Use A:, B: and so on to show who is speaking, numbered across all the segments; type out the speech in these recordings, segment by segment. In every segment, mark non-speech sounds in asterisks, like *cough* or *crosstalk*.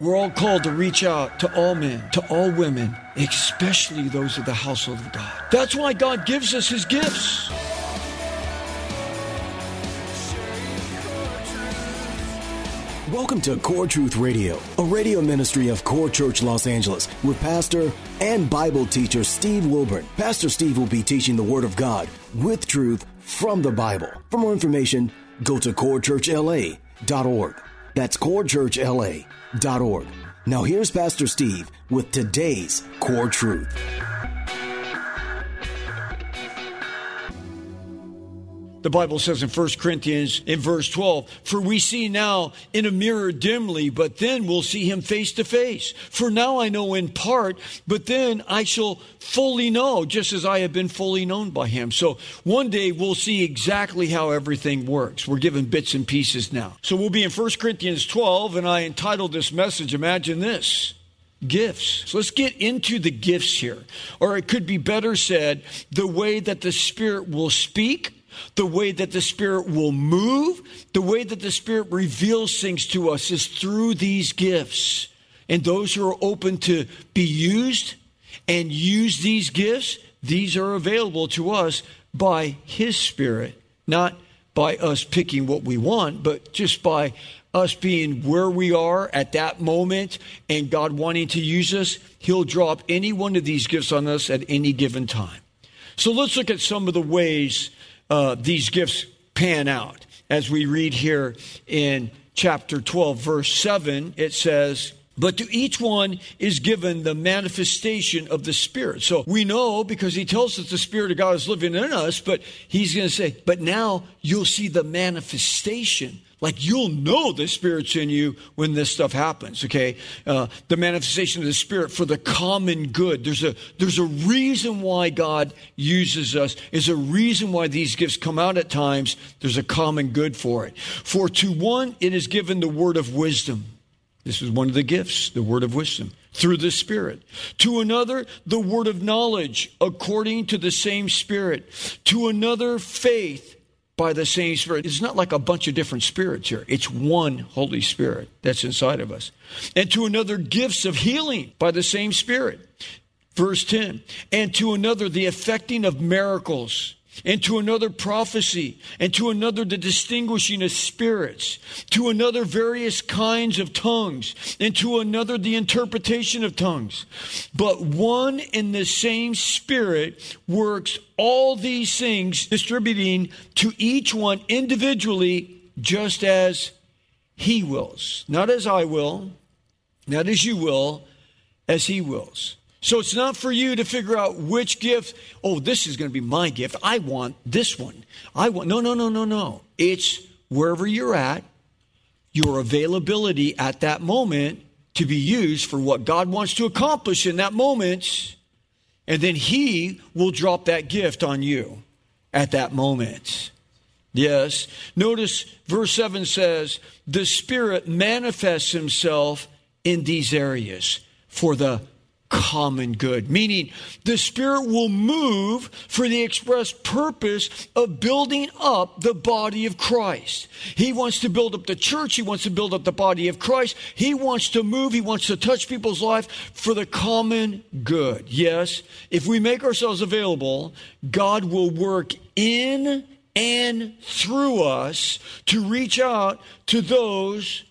A: We're all called to reach out to all men, to all women, especially those of the household of God. That's why God gives us his gifts.
B: Welcome to Core Truth Radio, a radio ministry of Core Church Los Angeles with pastor and Bible teacher Steve Wilburn. Pastor Steve will be teaching the Word of God with truth from the Bible. For more information, go to corechurchla.org. That's corechurchla.org. Now here's Pastor Steve with today's Core Truth.
A: The Bible says in 1 Corinthians in verse 12, For we see now in a mirror dimly, but then we'll see him face to face. For now I know in part, but then I shall fully know, just as I have been fully known by him. So one day we'll see exactly how everything works. We're given bits and pieces now. So we'll be in 1 Corinthians 12, and I entitled this message, Imagine This gifts. So let's get into the gifts here. Or it could be better said, the way that the Spirit will speak the way that the Spirit will move, the way that the Spirit reveals things to us is through these gifts. And those who are open to be used and use these gifts, these are available to us by His Spirit, not by us picking what we want, but just by us being where we are at that moment and God wanting to use us. He'll drop any one of these gifts on us at any given time. So let's look at some of the ways uh, these gifts pan out. As we read here in chapter 12, verse 7, it says, but to each one is given the manifestation of the Spirit. So we know because he tells us the Spirit of God is living in us, but he's going to say, but now you'll see the manifestation like you'll know the Spirit's in you when this stuff happens, okay? Uh, the manifestation of the Spirit for the common good. There's a, there's a reason why God uses us. There's a reason why these gifts come out at times. There's a common good for it. For to one, it is given the word of wisdom. This is one of the gifts, the word of wisdom through the Spirit. To another, the word of knowledge according to the same Spirit. To another, faith by the same Spirit. It's not like a bunch of different spirits here. It's one Holy Spirit that's inside of us. And to another, gifts of healing by the same Spirit. Verse 10. And to another, the effecting of miracles and to another prophecy, and to another the distinguishing of spirits, to another various kinds of tongues, and to another the interpretation of tongues. But one and the same Spirit works all these things, distributing to each one individually just as He wills. Not as I will, not as you will, as He wills. So it's not for you to figure out which gift, oh, this is going to be my gift. I want this one. I want, no, no, no, no, no. It's wherever you're at, your availability at that moment to be used for what God wants to accomplish in that moment. And then He will drop that gift on you at that moment. Yes. Notice verse 7 says, the Spirit manifests Himself in these areas for the common good, meaning the Spirit will move for the express purpose of building up the body of Christ. He wants to build up the church. He wants to build up the body of Christ. He wants to move. He wants to touch people's life for the common good. Yes, if we make ourselves available, God will work in and through us to reach out to those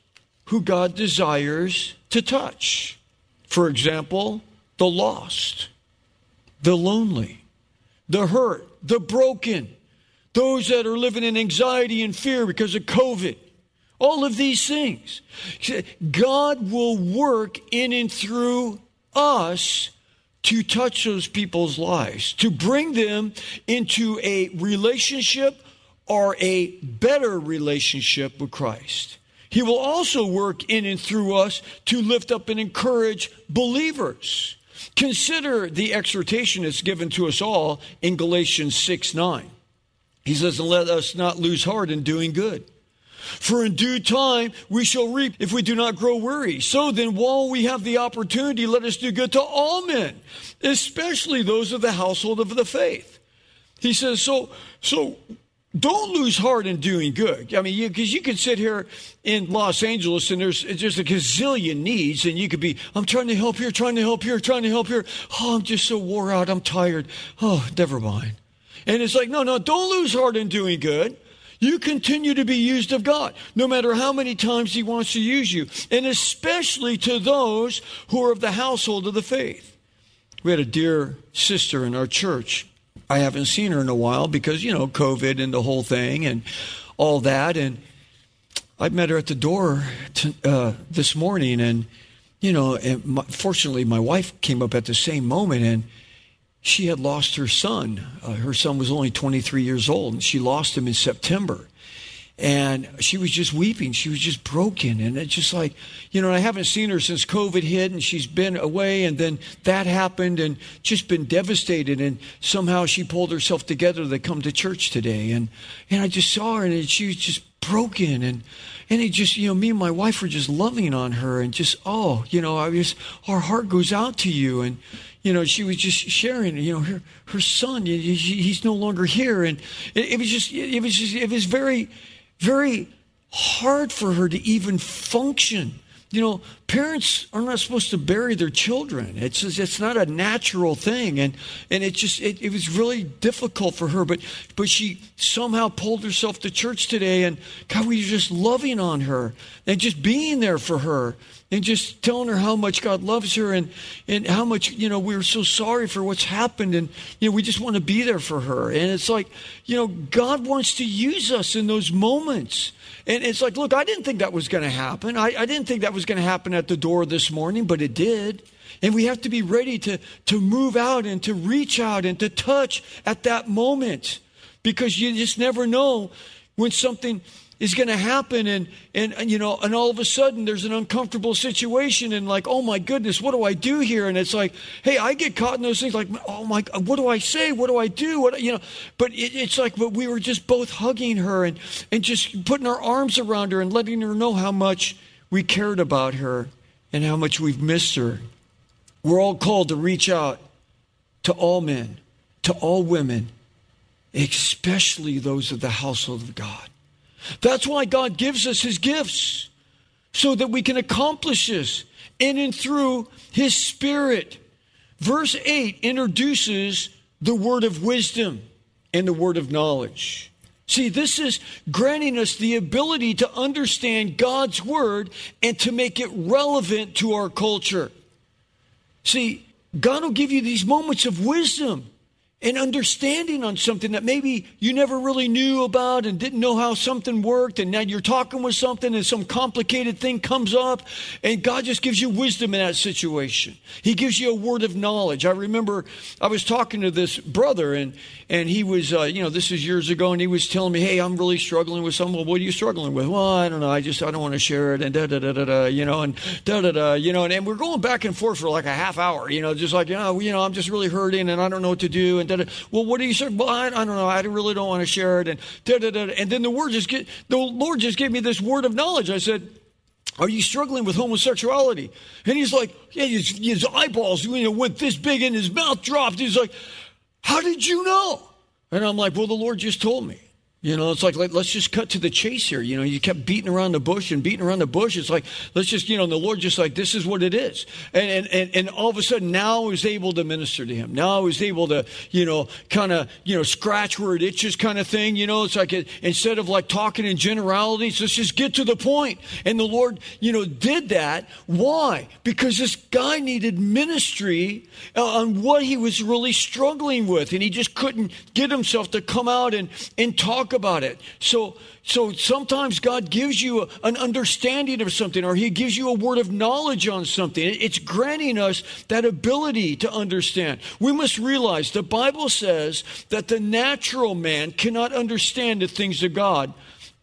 A: who God desires to touch. For example, the lost, the lonely, the hurt, the broken, those that are living in anxiety and fear because of COVID. All of these things. God will work in and through us to touch those people's lives, to bring them into a relationship or a better relationship with Christ. He will also work in and through us to lift up and encourage believers. Consider the exhortation that's given to us all in Galatians 6 9. He says, And let us not lose heart in doing good. For in due time we shall reap if we do not grow weary. So then, while we have the opportunity, let us do good to all men, especially those of the household of the faith. He says, so, so don't lose heart in doing good. I mean, because you, you could sit here in Los Angeles and there's just a gazillion needs, and you could be, I'm trying to help here, trying to help here, trying to help here. Oh, I'm just so wore out. I'm tired. Oh, never mind. And it's like, no, no, don't lose heart in doing good. You continue to be used of God, no matter how many times He wants to use you, and especially to those who are of the household of the faith. We had a dear sister in our church I haven't seen her in a while because, you know, COVID and the whole thing and all that. And I met her at the door to, uh, this morning, and, you know, and my, fortunately, my wife came up at the same moment, and she had lost her son. Uh, her son was only 23 years old, and she lost him in September and she was just weeping. She was just broken. And it's just like, you know, I haven't seen her since COVID hit and she's been away and then that happened and just been devastated. And somehow she pulled herself together to come to church today. And, and I just saw her and she was just broken. And, and it just, you know, me and my wife were just loving on her and just, oh, you know, I was, our heart goes out to you. And, you know, she was just sharing, you know, her, her son, he's no longer here. And it, it was just, it was just, it was very, very hard for her to even function. You know, parents are not supposed to bury their children. It's it's not a natural thing, and and it just it, it was really difficult for her. But but she somehow pulled herself to church today, and God, we were just loving on her and just being there for her and just telling her how much God loves her and and how much you know we are so sorry for what's happened, and you know we just want to be there for her. And it's like you know God wants to use us in those moments. And it's like, look, I didn't think that was going to happen. I, I didn't think that was going to happen at the door this morning, but it did. And we have to be ready to, to move out and to reach out and to touch at that moment because you just never know when something is going to happen and, and, and you know and all of a sudden there's an uncomfortable situation and like oh my goodness what do i do here? And it's like hey i get caught in those things like oh my what do i say? What do i do? What you know but it, it's like but we were just both hugging her and and just putting our arms around her and letting her know how much we cared about her and how much we've missed her. We're all called to reach out to all men to all women especially those of the household of god that's why God gives us his gifts, so that we can accomplish this in and through his spirit. Verse 8 introduces the word of wisdom and the word of knowledge. See, this is granting us the ability to understand God's word and to make it relevant to our culture. See, God will give you these moments of wisdom and understanding on something that maybe you never really knew about and didn't know how something worked and now you're talking with something and some complicated thing comes up and God just gives you wisdom in that situation. He gives you a word of knowledge. I remember I was talking to this brother and and he was uh, you know this is years ago and he was telling me, "Hey, I'm really struggling with something. Well, what are you struggling with?" "Well, I don't know. I just I don't want to share it and da da da da da, you know, and da da da, you know, and, and we're going back and forth for like a half hour, you know, just like, you know, you know, I'm just really hurting and I don't know what to do and and Well, what do you say? Well, I, I don't know. I really don't want to share it. And da, da, da, and then the word just get the Lord just gave me this word of knowledge. I said, are you struggling with homosexuality? And he's like, yeah, his, his eyeballs, you know, went this big and his mouth dropped. He's like, how did you know? And I'm like, well, the Lord just told me. You know, it's like, let, us just cut to the chase here. You know, you kept beating around the bush and beating around the bush. It's like, let's just, you know, the Lord just like, this is what it is. And, and, and, and all of a sudden now I was able to minister to him. Now I was able to, you know, kind of, you know, scratch where it itches kind of thing. You know, it's like, it, instead of like talking in generalities, let's just get to the point. And the Lord, you know, did that. Why? Because this guy needed ministry uh, on what he was really struggling with. And he just couldn't get himself to come out and, and talk talk about it. So, so sometimes God gives you a, an understanding of something, or He gives you a word of knowledge on something. It's granting us that ability to understand. We must realize the Bible says that the natural man cannot understand the things of God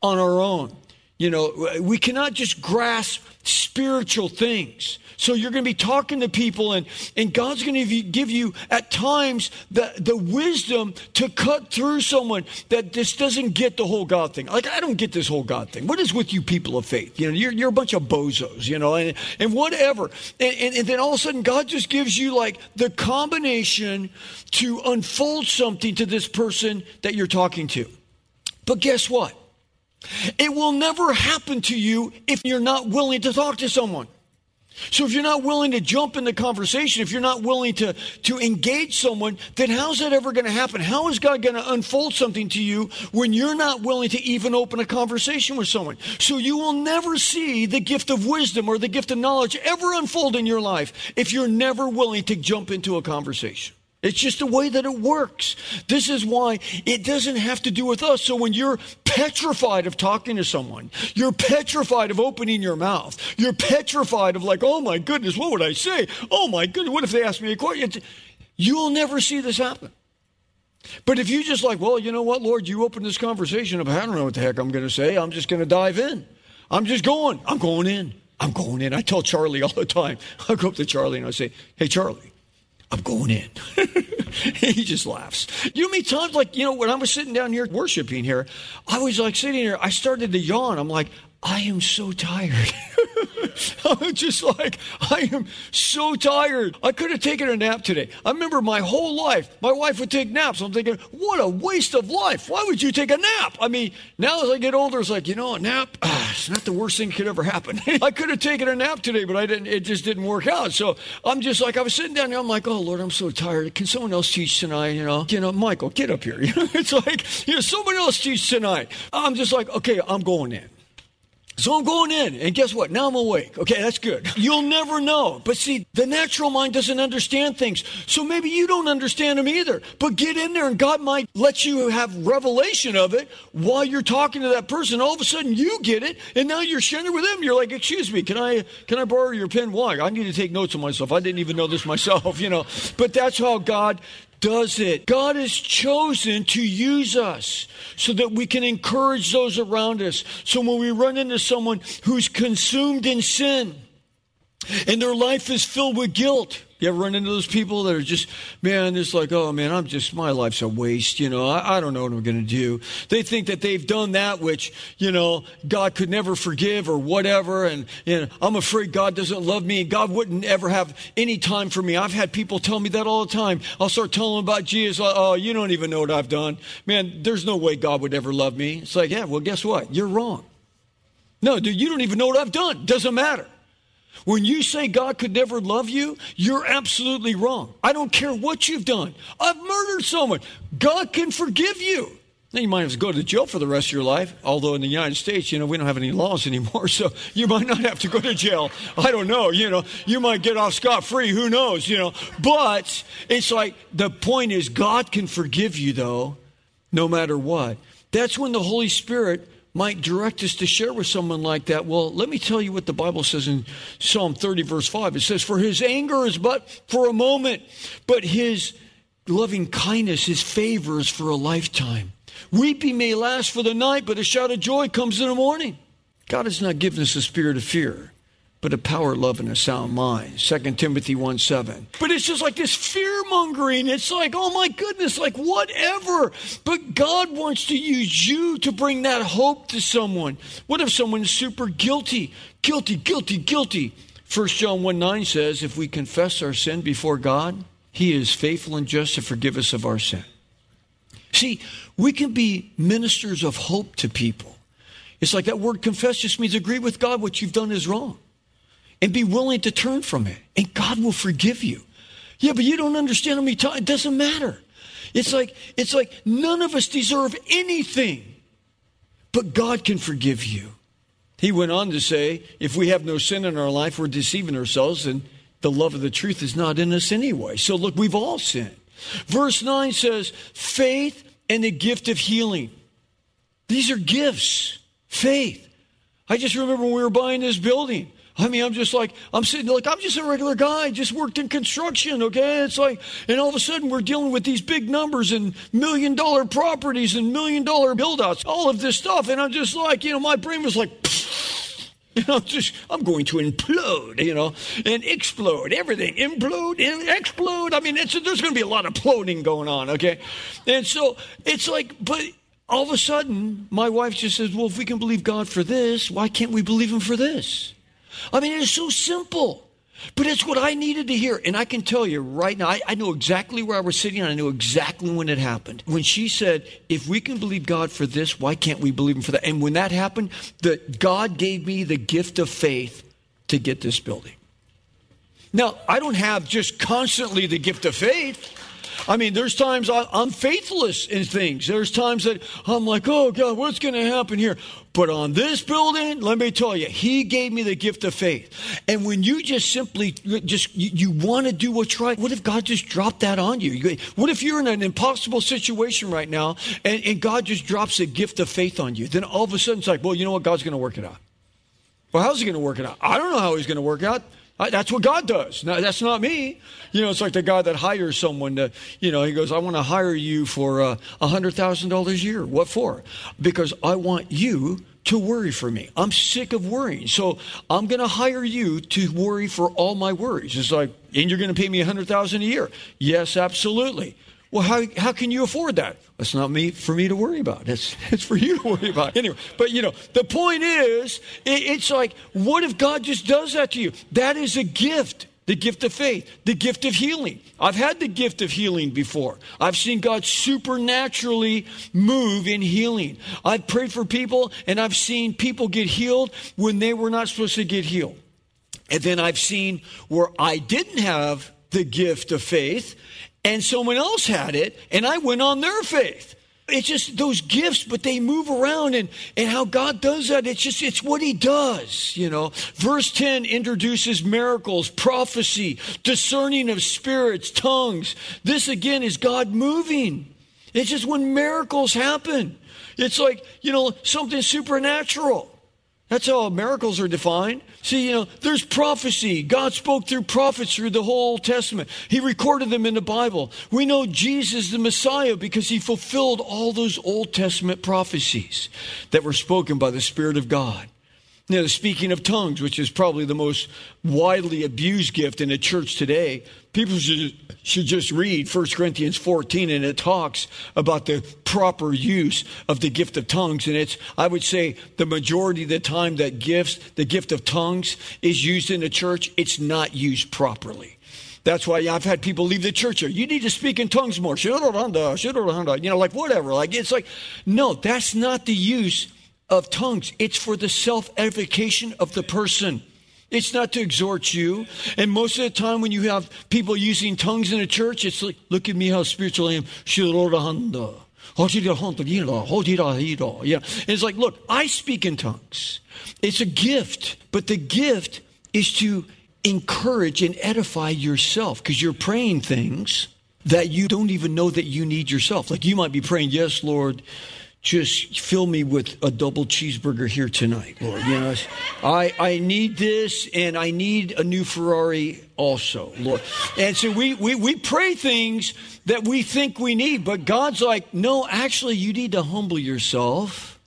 A: on our own. You know, we cannot just grasp spiritual things. So you're going to be talking to people, and, and God's going to give you at times the, the wisdom to cut through someone that just doesn't get the whole God thing. Like, I don't get this whole God thing. What is with you people of faith? You know, you're, you're a bunch of bozos, you know, and, and whatever. And, and, and then all of a sudden, God just gives you like the combination to unfold something to this person that you're talking to. But guess what? It will never happen to you if you're not willing to talk to someone. So if you're not willing to jump in the conversation, if you're not willing to, to engage someone, then how's that ever going to happen? How is God going to unfold something to you when you're not willing to even open a conversation with someone? So you will never see the gift of wisdom or the gift of knowledge ever unfold in your life if you're never willing to jump into a conversation. It's just the way that it works. This is why it doesn't have to do with us. So when you're petrified of talking to someone, you're petrified of opening your mouth, you're petrified of like, oh my goodness, what would I say? Oh my goodness, what if they ask me a question? You'll never see this happen. But if you just like, well, you know what, Lord, you open this conversation up, I don't know what the heck I'm going to say. I'm just going to dive in. I'm just going. I'm going in. I'm going in. I tell Charlie all the time. *laughs* I go up to Charlie and I say, hey, Charlie, I'm going in. *laughs* he just laughs. You know, many times, like, you know, when I was sitting down here worshiping here, I was like sitting here, I started to yawn. I'm like, I am so tired. *laughs* I'm just like, I am so tired. I could have taken a nap today. I remember my whole life, my wife would take naps. I'm thinking, what a waste of life. Why would you take a nap? I mean, now as I get older, it's like, you know, a nap, ah, *sighs* it's not the worst thing that could ever happen. *laughs* I could have taken a nap today, but I didn't, it just didn't work out. So I'm just like, I was sitting down there, I'm like, oh Lord, I'm so tired. Can someone else teach tonight? You know, you know, Michael, get up here. *laughs* You know, it's like, you know, someone else teach tonight. I'm just like, okay, I'm going in. So I'm going in, and guess what? Now I'm awake. Okay, that's good. You'll never know. But see, the natural mind doesn't understand things. So maybe you don't understand them either. But get in there, and God might let you have revelation of it while you're talking to that person. All of a sudden, you get it, and now you're sharing it with them. You're like, "Excuse me, can I can I borrow your pen? Why? I need to take notes on myself. I didn't even know this myself, *laughs* you know." But that's how God does it. God has chosen to use us so that we can encourage those around us. So when we run into someone who's consumed in sin and their life is filled with guilt, you ever run into those people that are just, man, it's like, oh man, I'm just, my life's a waste. You know, I, I don't know what I'm going to do. They think that they've done that which, you know, God could never forgive or whatever. And, you know, I'm afraid God doesn't love me God wouldn't ever have any time for me. I've had people tell me that all the time. I'll start telling them about Jesus. Oh, oh, you don't even know what I've done. Man, there's no way God would ever love me. It's like, yeah, well, guess what? You're wrong. No, dude, you don't even know what I've done. Doesn't matter. When you say God could never love you, you're absolutely wrong. I don't care what you've done. I've murdered someone. God can forgive you. Now, you might have to go to jail for the rest of your life, although in the United States, you know, we don't have any laws anymore, *laughs* so you might not have to go to jail. I don't know, you know, you might get off scot free, who knows, you know. But it's like the point is, God can forgive you, though, no matter what. That's when the Holy Spirit might direct us to share with someone like that. Well, let me tell you what the Bible says in Psalm 30, verse 5. It says, For his anger is but for a moment, but his loving kindness, his favor is for a lifetime. Weeping may last for the night, but a shout of joy comes in the morning. God has not given us a spirit of fear, but a power, love, and a sound mind. 2 Timothy 1 7. But it's just like this fear mongering. It's like, oh my goodness, like whatever. But God wants to use you to bring that hope to someone. What if someone's super guilty? Guilty, guilty, guilty. 1 John 1 9 says, if we confess our sin before God, He is faithful and just to forgive us of our sin. See, we can be ministers of hope to people. It's like that word confess just means agree with God what you've done is wrong and be willing to turn from it. And God will forgive you. Yeah, but you don't understand how many times. It doesn't matter. It's like, it's like none of us deserve anything, but God can forgive you. He went on to say, if we have no sin in our life, we're deceiving ourselves, and the love of the truth is not in us anyway. So look, we've all sinned. Verse 9 says, faith and the gift of healing. These are gifts. Faith. I just remember when we were buying this building. I mean, I'm just like, I'm sitting like, I'm just a regular guy, just worked in construction, okay? It's like, and all of a sudden we're dealing with these big numbers and million dollar properties and million dollar build outs, all of this stuff. And I'm just like, you know, my brain was like, you *laughs* know, I'm just, I'm going to implode, you know, and explode, everything, implode and explode. I mean, there's going to be a lot of ploding going on, okay? And so it's like, but all of a sudden, my wife just says, well, if we can believe God for this, why can't we believe Him for this? I mean, it's so simple. But it's what I needed to hear. And I can tell you right now, I, I, know exactly where I was sitting and I know exactly when it happened. When she said, if we can believe God for this, why can't we believe Him for that? And when that happened, that God gave me the gift of faith to get this building. Now, I don't have just constantly the gift of faith. I mean, there's times I'm faithless in things. There's times that I'm like, oh God, what's going to happen here? But on this building, let me tell you, He gave me the gift of faith. And when you just simply just you, you want to do what's right, what if God just dropped that on you? What if you're in an impossible situation right now and, and God just drops a gift of faith on you? Then all of a sudden it's like, well, you know what? God's going to work it out. Well, how's He going to work it out? I don't know how He's going to work it out. That's what God does. No, that's not me. You know, it's like the guy that hires someone to, you know, he goes, I want to hire you for uh, a $100,000 a year. What for? Because I want you to worry for me. I'm sick of worrying. So I'm going to hire you to worry for all my worries. It's like, and you're going to pay me a 100000 a year. Yes, absolutely. Well, how, how can you afford that? That's not me for me to worry about. It's, *laughs* it's for you to worry about. Anyway, but you know, the point is, it, it's like, what if God just does that to you? That is a gift. The gift of faith, the gift of healing. I've had the gift of healing before. I've seen God supernaturally move in healing. I've prayed for people and I've seen people get healed when they were not supposed to get healed. And then I've seen where I didn't have the gift of faith and someone else had it, and I went on their faith. It's just those gifts, but they move around and, and how God does that. It's just, it's what He does, you know. Verse 10 introduces miracles, prophecy, discerning of spirits, tongues. This again is God moving. It's just when miracles happen. It's like, you know, something supernatural. That's how miracles are defined. See, you know, there's prophecy. God spoke through prophets through the whole Old Testament. He recorded them in the Bible. We know Jesus the Messiah because he fulfilled all those Old Testament prophecies that were spoken by the Spirit of God. Know, speaking of tongues, which is probably the most widely abused gift in the church today, people should, should just read 1 Corinthians 14 and it talks about the proper use of the gift of tongues. And it's, I would say, the majority of the time that gifts, the gift of tongues is used in the church, it's not used properly. That's why I've had people leave the church. Oh, you need to speak in tongues more. You know, like whatever. Like it's like, no, that's not the use of tongues. It's for the self edification of the person. It's not to exhort you. And most of the time, when you have people using tongues in a church, it's like, look at me how spiritual I am. Yeah. And It's like, look, I speak in tongues. It's a gift, but the gift is to encourage and edify yourself because you're praying things that you don't even know that you need yourself. Like you might be praying, Yes, Lord just fill me with a double cheeseburger here tonight, Lord. You know, I, I need this and I need a new Ferrari also, Lord. And so we, we, we pray things that we think we need, but God's like, no, actually, you need to humble yourself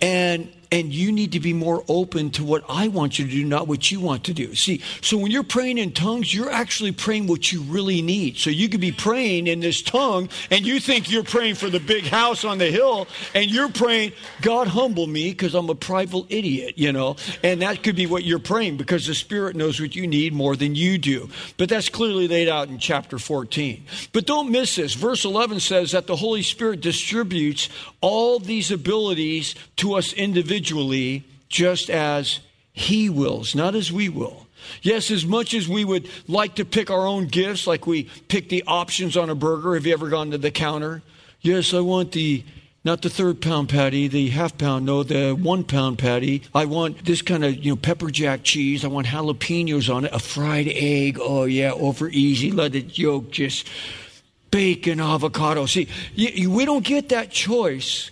A: and and you need to be more open to what I want you to do, not what you want to do. See, so when you're praying in tongues, you're actually praying what you really need. So you could be praying in this tongue, and you think you're praying for the big house on the hill, and you're praying, God, humble me because I'm a prideful idiot, you know? And that could be what you're praying because the Spirit knows what you need more than you do. But that's clearly laid out in chapter 14. But don't miss this. Verse 11 says that the Holy Spirit distributes all these abilities to us individually individually just as He wills, not as we will. Yes, as much as we would like to pick our own gifts, like we pick the options on a burger. Have you ever gone to the counter? Yes, I want the not the third pound patty, the half pound, no, the one pound patty. I want this kind of, you know, pepper jack cheese. I want jalapenos on it, a fried egg. Oh, yeah, over easy. Let it yolk just bacon, avocado. See, you, you, we don't get that choice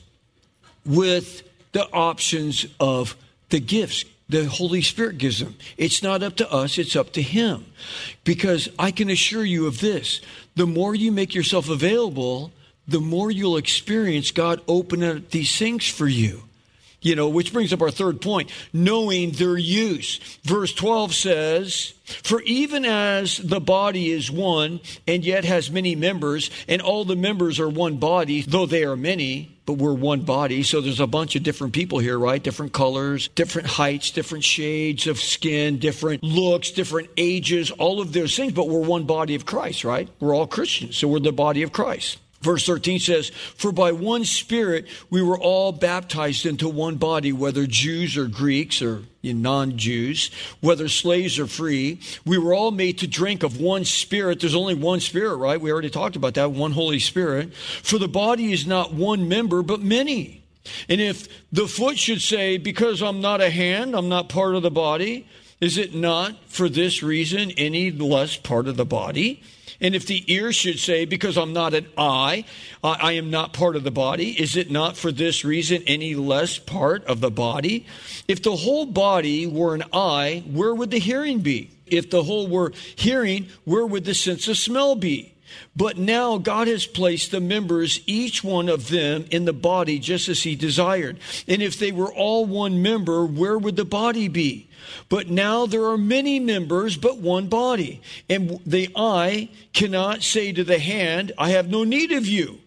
A: with the options of the gifts. the Holy Spirit gives them. It's not up to us, it's up to Him. Because I can assure you of this the more you make yourself available, the more you'll experience God open up these things for you. You know, which brings up our third point, knowing their use. Verse 12 says, For even as the body is one and yet has many members, and all the members are one body, though they are many, but we're one body. So there's a bunch of different people here, right? Different colors, different heights, different shades of skin, different looks, different ages, all of those things, but we're one body of Christ, right? We're all Christians, so we're the body of Christ. Verse 13 says, For by one Spirit we were all baptized into one body, whether Jews or Greeks or non Jews, whether slaves or free. We were all made to drink of one Spirit. There's only one Spirit, right? We already talked about that, one Holy Spirit. For the body is not one member, but many. And if the foot should say, Because I'm not a hand, I'm not part of the body, is it not for this reason any less part of the body? And if the ear should say, Because I'm not an eye, I am not part of the body, is it not for this reason any less part of the body? If the whole body were an eye, where would the hearing be? If the whole were hearing, where would the sense of smell be? But now God has placed the members, each one of them, in the body just as He desired. And if they were all one member, where would the body be? But now there are many members, but one body. And the eye cannot say to the hand, I have no need of you.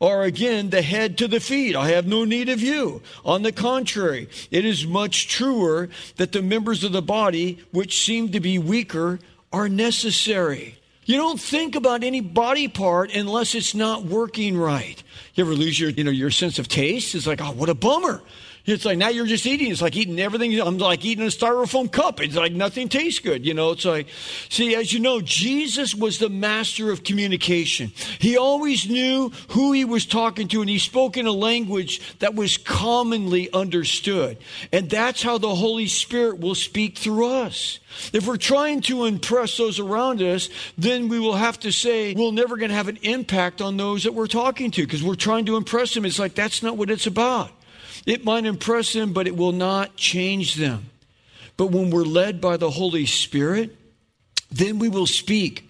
A: Or again, the head to the feet, I have no need of you. On the contrary, it is much truer that the members of the body, which seem to be weaker, are necessary. You don't think about any body part unless it's not working right. You ever lose your, you know, your sense of taste? It's like, oh, what a bummer. It's like now you're just eating. It's like eating everything. I'm like eating a styrofoam cup. It's like nothing tastes good. You know, it's like, see, as you know, Jesus was the master of communication. He always knew who he was talking to and he spoke in a language that was commonly understood. And that's how the Holy Spirit will speak through us. If we're trying to impress those around us, then we will have to say we're never going to have an impact on those that we're talking to because we're trying to impress them. It's like that's not what it's about. It might impress them, but it will not change them. But when we're led by the Holy Spirit, then we will speak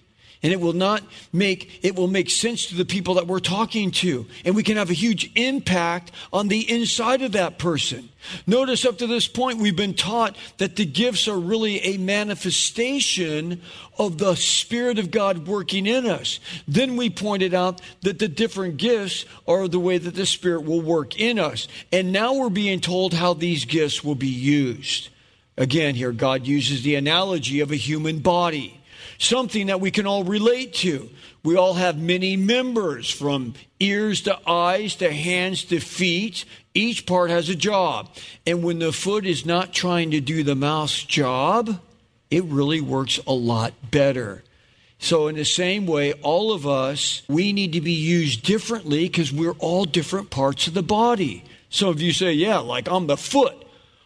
A: and it will not make it will make sense to the people that we're talking to. And we can have a huge impact on the inside of that person. Notice up to this point we've been taught that the gifts are really a manifestation of the spirit of god working in us. Then we pointed out that the different gifts are the way that the spirit will work in us. And now we're being told how these gifts will be used. Again here god uses the analogy of a human body something that we can all relate to. We all have many members from ears to eyes to hands to feet. Each part has a job. And when the foot is not trying to do the mouth's job, it really works a lot better. So, in the same way, all of us, we need to be used differently because we're all different parts of the body. Some of you say, Yeah, like I'm the foot.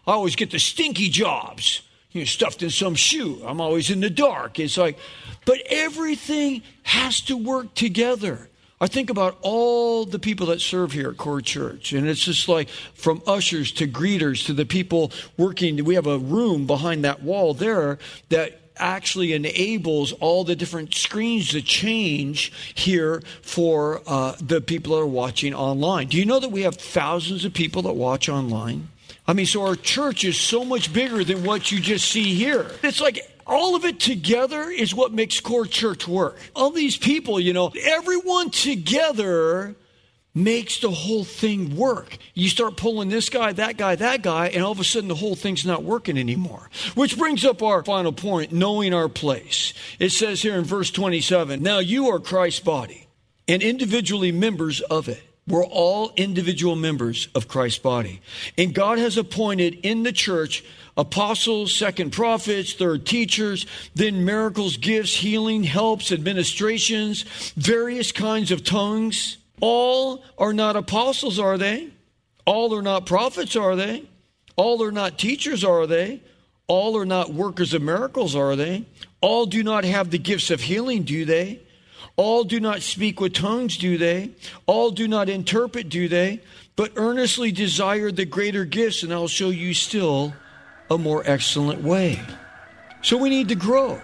A: I always get the stinky jobs you know, stuffed in some shoe. I'm always in the dark. It's like, but everything has to work together. I think about all the people that serve here at Core Church, and it's just like from ushers to greeters to the people working. We have a room behind that wall there that actually enables all the different screens to change here for uh, the people that are watching online. Do you know that we have thousands of people that watch online? I mean, so our church is so much bigger than what you just see here. It's like all of it together is what makes core church work. All these people, you know, everyone together makes the whole thing work. You start pulling this guy, that guy, that guy, and all of a sudden the whole thing's not working anymore. Which brings up our final point knowing our place. It says here in verse 27 Now you are Christ's body and individually members of it. We're all individual members of Christ's body. And God has appointed in the church apostles, second prophets, third teachers, then miracles, gifts, healing, helps, administrations, various kinds of tongues. All are not apostles, are they? All are not prophets, are they? All are not teachers, are they? All are not workers of miracles, are they? All do not have the gifts of healing, do they? All do not speak with tongues, do they? All do not interpret, do they? But earnestly desire the greater gifts, and I'll show you still a more excellent way. So we need to grow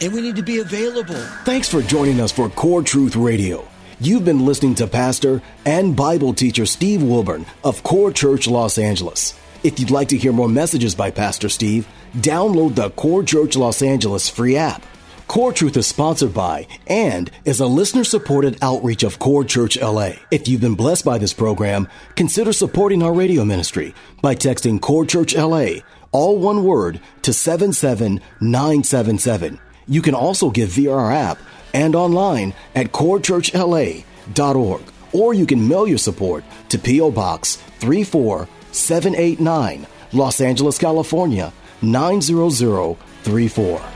A: and we need to be available.
B: Thanks for joining us for Core Truth Radio. You've been listening to Pastor and Bible teacher Steve Wilburn of Core Church Los Angeles. If you'd like to hear more messages by Pastor Steve, download the Core Church Los Angeles free app. Core Truth is sponsored by and is a listener supported outreach of Core Church LA. If you've been blessed by this program, consider supporting our radio ministry by texting Core Church LA, all one word, to 77977. You can also give via our app and online at corechurchla.org. Or you can mail your support to P.O. Box 34789, Los Angeles, California 90034.